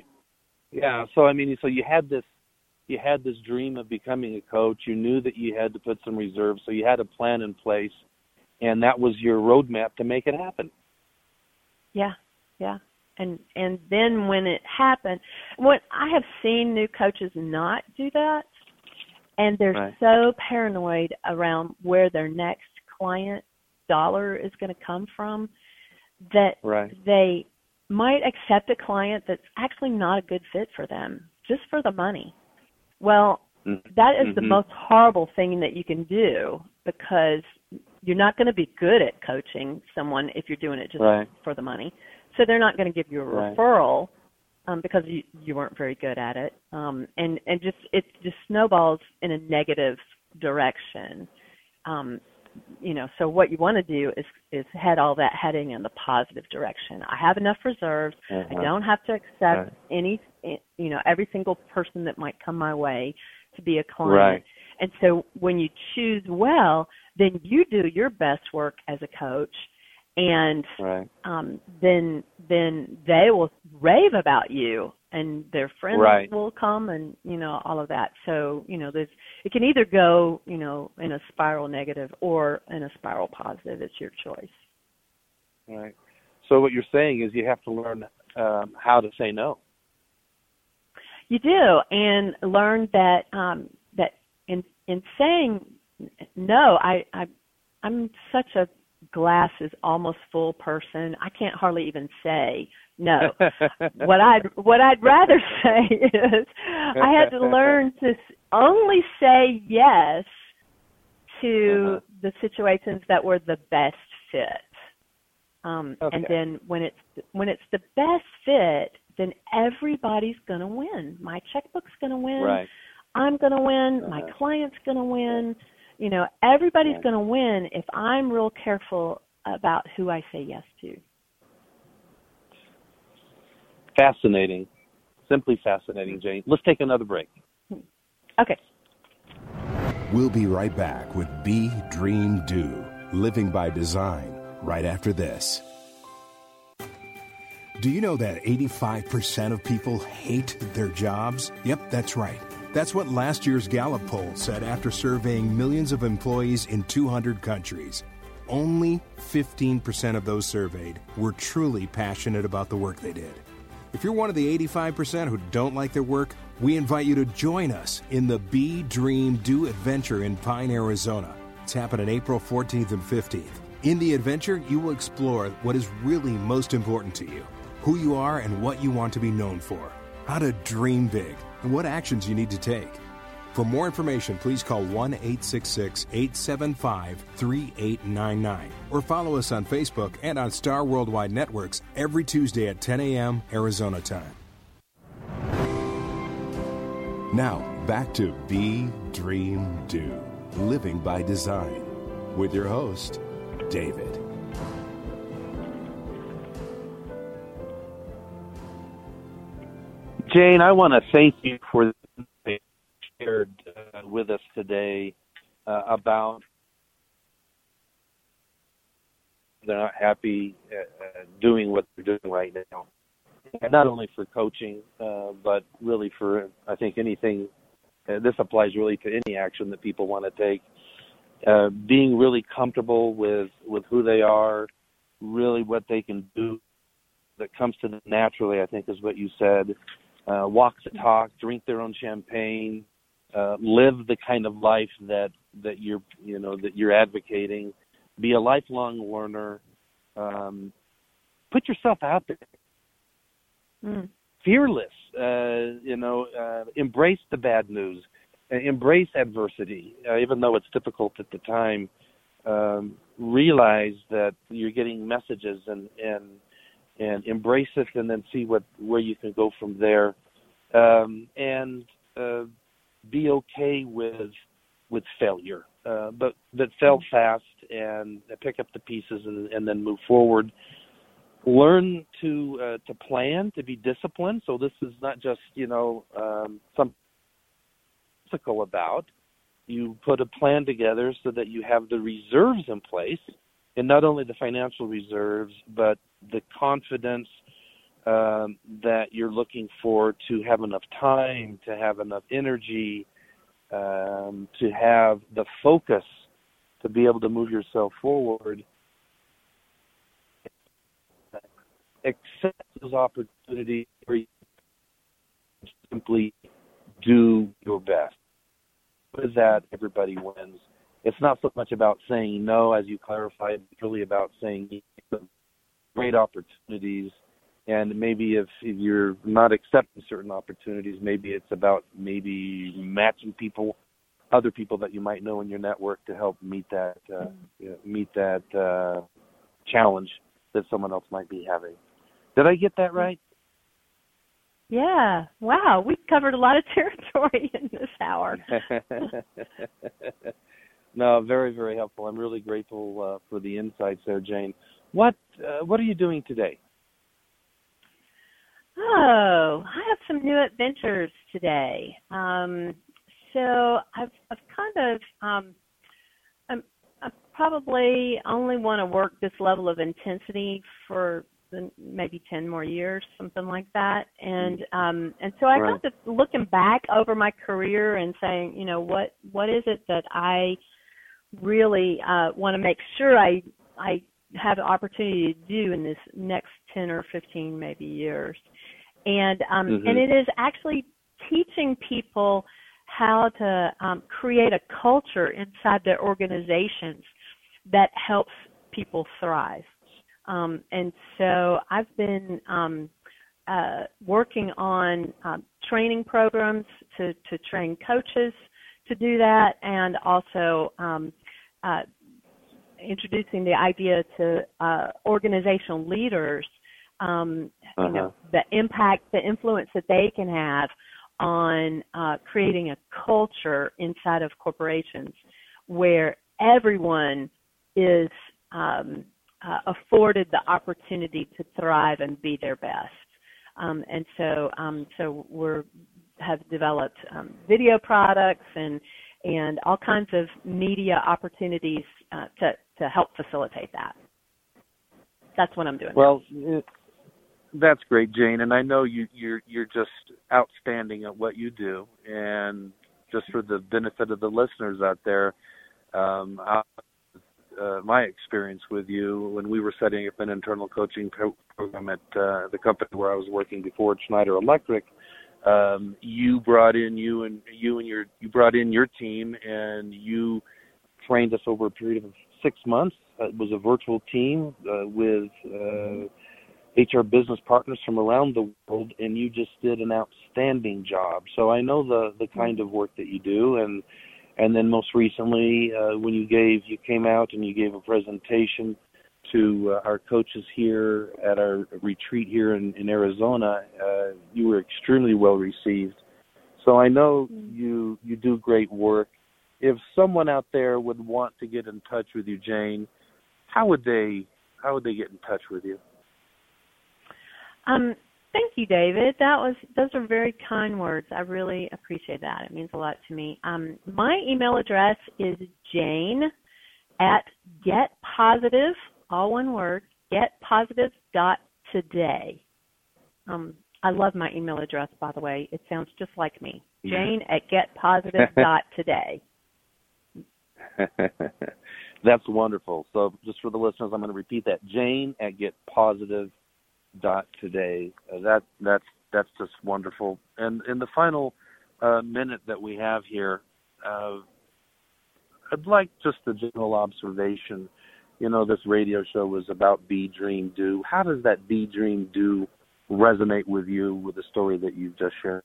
S2: yeah so i mean so you had this you had this dream of becoming a coach you knew that you had to put some reserves so you had a plan in place and that was your roadmap to make it happen
S3: Yeah, yeah. And and then when it happened, what I have seen new coaches not do that, and they're
S2: Right.
S3: so paranoid around where their next client dollar is going to come from that
S2: right
S3: they might accept a client that's actually not a good fit for them just for the money. Well, that is the
S2: Mhm.
S3: most horrible thing that you can do because you're not going to be good at coaching someone if you're doing it just
S2: Right.
S3: for the money. So they're not going to give you a
S2: Right.
S3: referral um, because you you weren't very good at it, um, and and just it just snowballs in a negative direction. Um, you know, so what you want to do is is head all that heading in the positive direction. I have enough reserves.
S2: Uh-huh.
S3: I don't have to accept
S2: Right.
S3: any, you know, every single person that might come my way to be a client.
S2: Right.
S3: And so when you choose well, then you do your best work as a coach, and
S2: Right.
S3: um, then then they will rave about you, and their friends
S2: Right.
S3: will come, and you know all of that. So you know, there's it can either go you know in a spiral negative or in a spiral positive. It's your choice.
S2: Right. So what you're saying is you have to learn um, how to say no.
S3: You do, and learn that um, that in in saying no, I, I I'm such a glass is almost full person. I can't hardly even say no. what I'd what I'd rather say is I had to learn to only say yes to
S2: Uh-huh.
S3: the situations that were the best fit. Um, And then when it's when it's the best fit, then everybody's gonna win. My checkbook's gonna win.
S2: Right.
S3: I'm gonna win. My
S2: Uh-huh.
S3: client's gonna win. You know, everybody's
S2: Right.
S3: gonna win if I'm real careful about who I say yes to.
S2: Fascinating. Simply fascinating, Jane. Let's take another break. Hmm.
S3: Okay.
S1: We'll be right back with Be Dream Do, Living by Design, right after this. Do you know that 85% of people hate their jobs? Yep, that's right. That's what last year's Gallup poll said after surveying millions of employees in 200 countries. Only 15% of those surveyed were truly passionate about the work they did. If you're one of the 85% who don't like their work, we invite you to join us in the Be Dream Do adventure in Pine, Arizona. It's happening April 14th and 15th. In the adventure, you will explore what is really most important to you, who you are and what you want to be known for, how to dream big, and what actions you need to take. For more information, please call 1 866 875 3899 or follow us on Facebook and on Star Worldwide Networks every Tuesday at 10 a.m. Arizona time. Now, back to Be Dream Do Living by Design with your host, David.
S2: Jane, I want to thank you for the shared uh, with us today uh, about they're not happy uh, uh, doing what they're doing right now. And not only for coaching, uh, but really for I think anything. Uh, this applies really to any action that people want to take. Being really comfortable with with who they are, really what they can do, that comes to them naturally. I think is what you said uh, walk the talk, drink their own champagne, uh, live the kind of life that that you're you know that you're advocating. Be a lifelong learner. Um, put yourself out there.
S3: Mm.
S2: Fearless. Uh, you know, uh, embrace the bad news. Uh, embrace adversity, uh, even though it's difficult at the time. Um, realize that you're getting messages and and and embrace it and then see what where you can go from there. Um, and uh, be okay with with failure. Uh, but but fail fast and pick up the pieces and, and then move forward. Learn to uh, to plan to be disciplined. So this is not just you know um, some about. You put a plan together so that you have the reserves in place and not only the financial reserves but the confidence um, that you're looking for to have enough time, to have enough energy, um, to have the focus to be able to move yourself forward. Accept those opportunities where you simply do your best. With that, everybody wins. It's not so much about saying no, as you clarified. It's really about saying great opportunities and maybe if, if you're not accepting certain opportunities maybe it's about maybe matching people other people that you might know in your network to help meet that uh, you know, meet that uh, challenge that someone else might be having did i get that right
S3: Yeah. Wow. We covered a lot of territory in this hour.
S2: No, very very helpful. I'm really grateful uh, for the insights there, Jane. What uh, what are you doing today?
S3: Oh, I have some new adventures today. Um, so I've I've kind of um, I'm, I probably only want to work this level of intensity for maybe 10 more years something like that and um and so i
S2: right.
S3: got to looking back over my career and saying you know what what is it that i really uh want to make sure i i have the opportunity to do in this next 10 or 15 maybe years and um
S2: mm-hmm.
S3: and it is actually teaching people how to um, create a culture inside their organizations that helps people thrive. Um, and so I've been um, uh, working on um, training programs to, to train coaches to do that, and also um, uh, introducing the idea to uh, organizational leaders, um,
S2: uh-huh.
S3: you know, the impact, the influence that they can have on uh, creating a culture inside of corporations where everyone is um, uh, afforded the opportunity to thrive and be their best. Um, and so, um, so we're have developed um, video products and and all kinds of media opportunities uh, to to help facilitate that. That's what I'm doing.
S2: Well, that's great, Jane, and I know you you're you're just outstanding at what you do. And just for the benefit of the listeners out there, um, uh, my experience with you when we were setting up an internal coaching pro- program at uh, the company where I was working before, Schneider Electric. Um, you brought in you and you and your you brought in your team and you trained us over a period of six months. Uh, it was a virtual team uh, with uh, HR business partners from around the world, and you just did an outstanding job. So I know the the kind of work that you do, and and then most recently uh, when you gave you came out and you gave a presentation to uh, our coaches here at our retreat here in, in Arizona, uh, you were extremely well received. So I know
S3: Mm-hmm.
S2: you you do great work. If someone out there would want to get in touch with you, Jane, how would they how would they get in touch with you?
S3: Um, thank you, David. That was those are very kind words. I really appreciate that. It means a lot to me. Um, my email address is Jane at get positive, all one word, get positive dot today. Um, I love my email address, by the way. It sounds just like me. Jane at get positive dot today.
S2: That's wonderful. So just for the listeners, I'm going to repeat that. Jane at get positive dot today. Uh, that that's that's just wonderful. And in the final uh, minute that we have here, uh, I'd like just a general observation. You know, this radio show was about be, dream, do. How does that be, dream, do resonate with you with the story that you've just shared?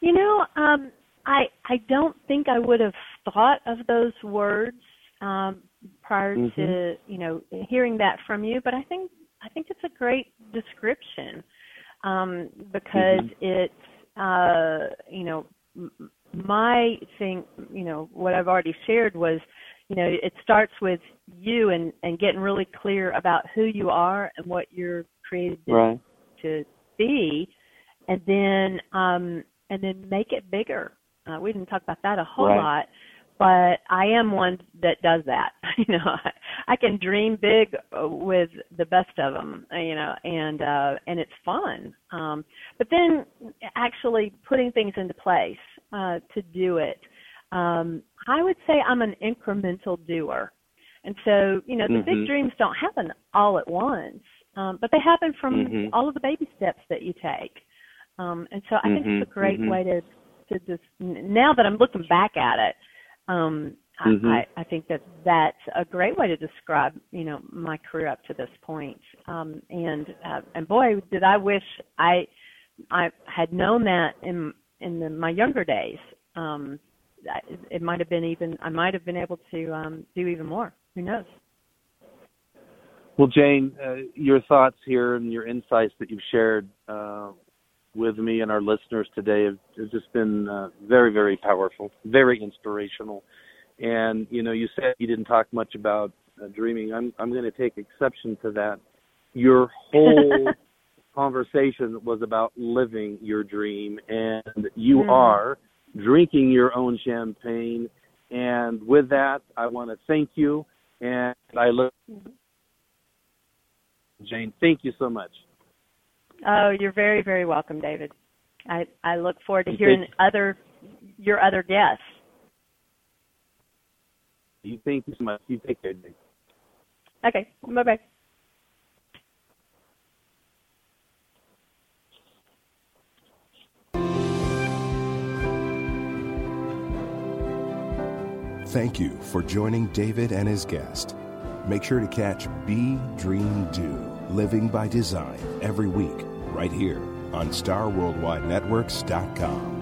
S3: You know, um, I I don't think I would have thought of those words um, prior
S2: Mhm.
S3: to you know hearing that from you, but I think I think it's a great description um, because
S2: Mhm.
S3: it's uh, you know my thing. You know what I've already shared was you know it starts with you and and getting really clear about who you are and what you're created to
S2: Right.
S3: to be, and then um, and then make it bigger. Uh, we didn't talk about that a whole
S2: Right.
S3: lot, but I am one that does that. you know, I, I can dream big uh, with the best of them. You know, and uh, and it's fun. Um, but then actually putting things into place uh, to do it. Um, I would say I'm an incremental doer. And so, you know, the
S2: Mhm.
S3: big dreams don't happen all at once, um, but they happen from
S2: Mhm.
S3: all of the baby steps that you take. Um, and so I think it's a great
S2: mhm.
S3: way to to just n- now that I'm looking back at it, um. I, I, I think that that's a great way to describe you know my career up to this point. Um, and uh, and boy, did I wish I I had known that in in the, my younger days. Um, it might have been even I might have been able to um, do even more. Who knows?
S2: Well, Jane, uh, your thoughts here and your insights that you've shared uh, with me and our listeners today have, have just been uh, very, very powerful, very inspirational. And you know, you said you didn't talk much about uh, dreaming. I'm I'm going to take exception to that. Your whole conversation was about living your dream, and you
S3: Mm.
S2: are drinking your own champagne. And with that, I want to thank you, and I look. Jane, thank you so much.
S3: Oh, you're very, very welcome, David. I I look forward to hearing
S2: take-
S3: other your other guests.
S2: You thank you so much. You take care, Jane.
S3: Okay, bye bye.
S1: Thank you for joining David and his guest. Make sure to catch Be Dream Do Living by Design every week right here on StarWorldWideNetworks.com.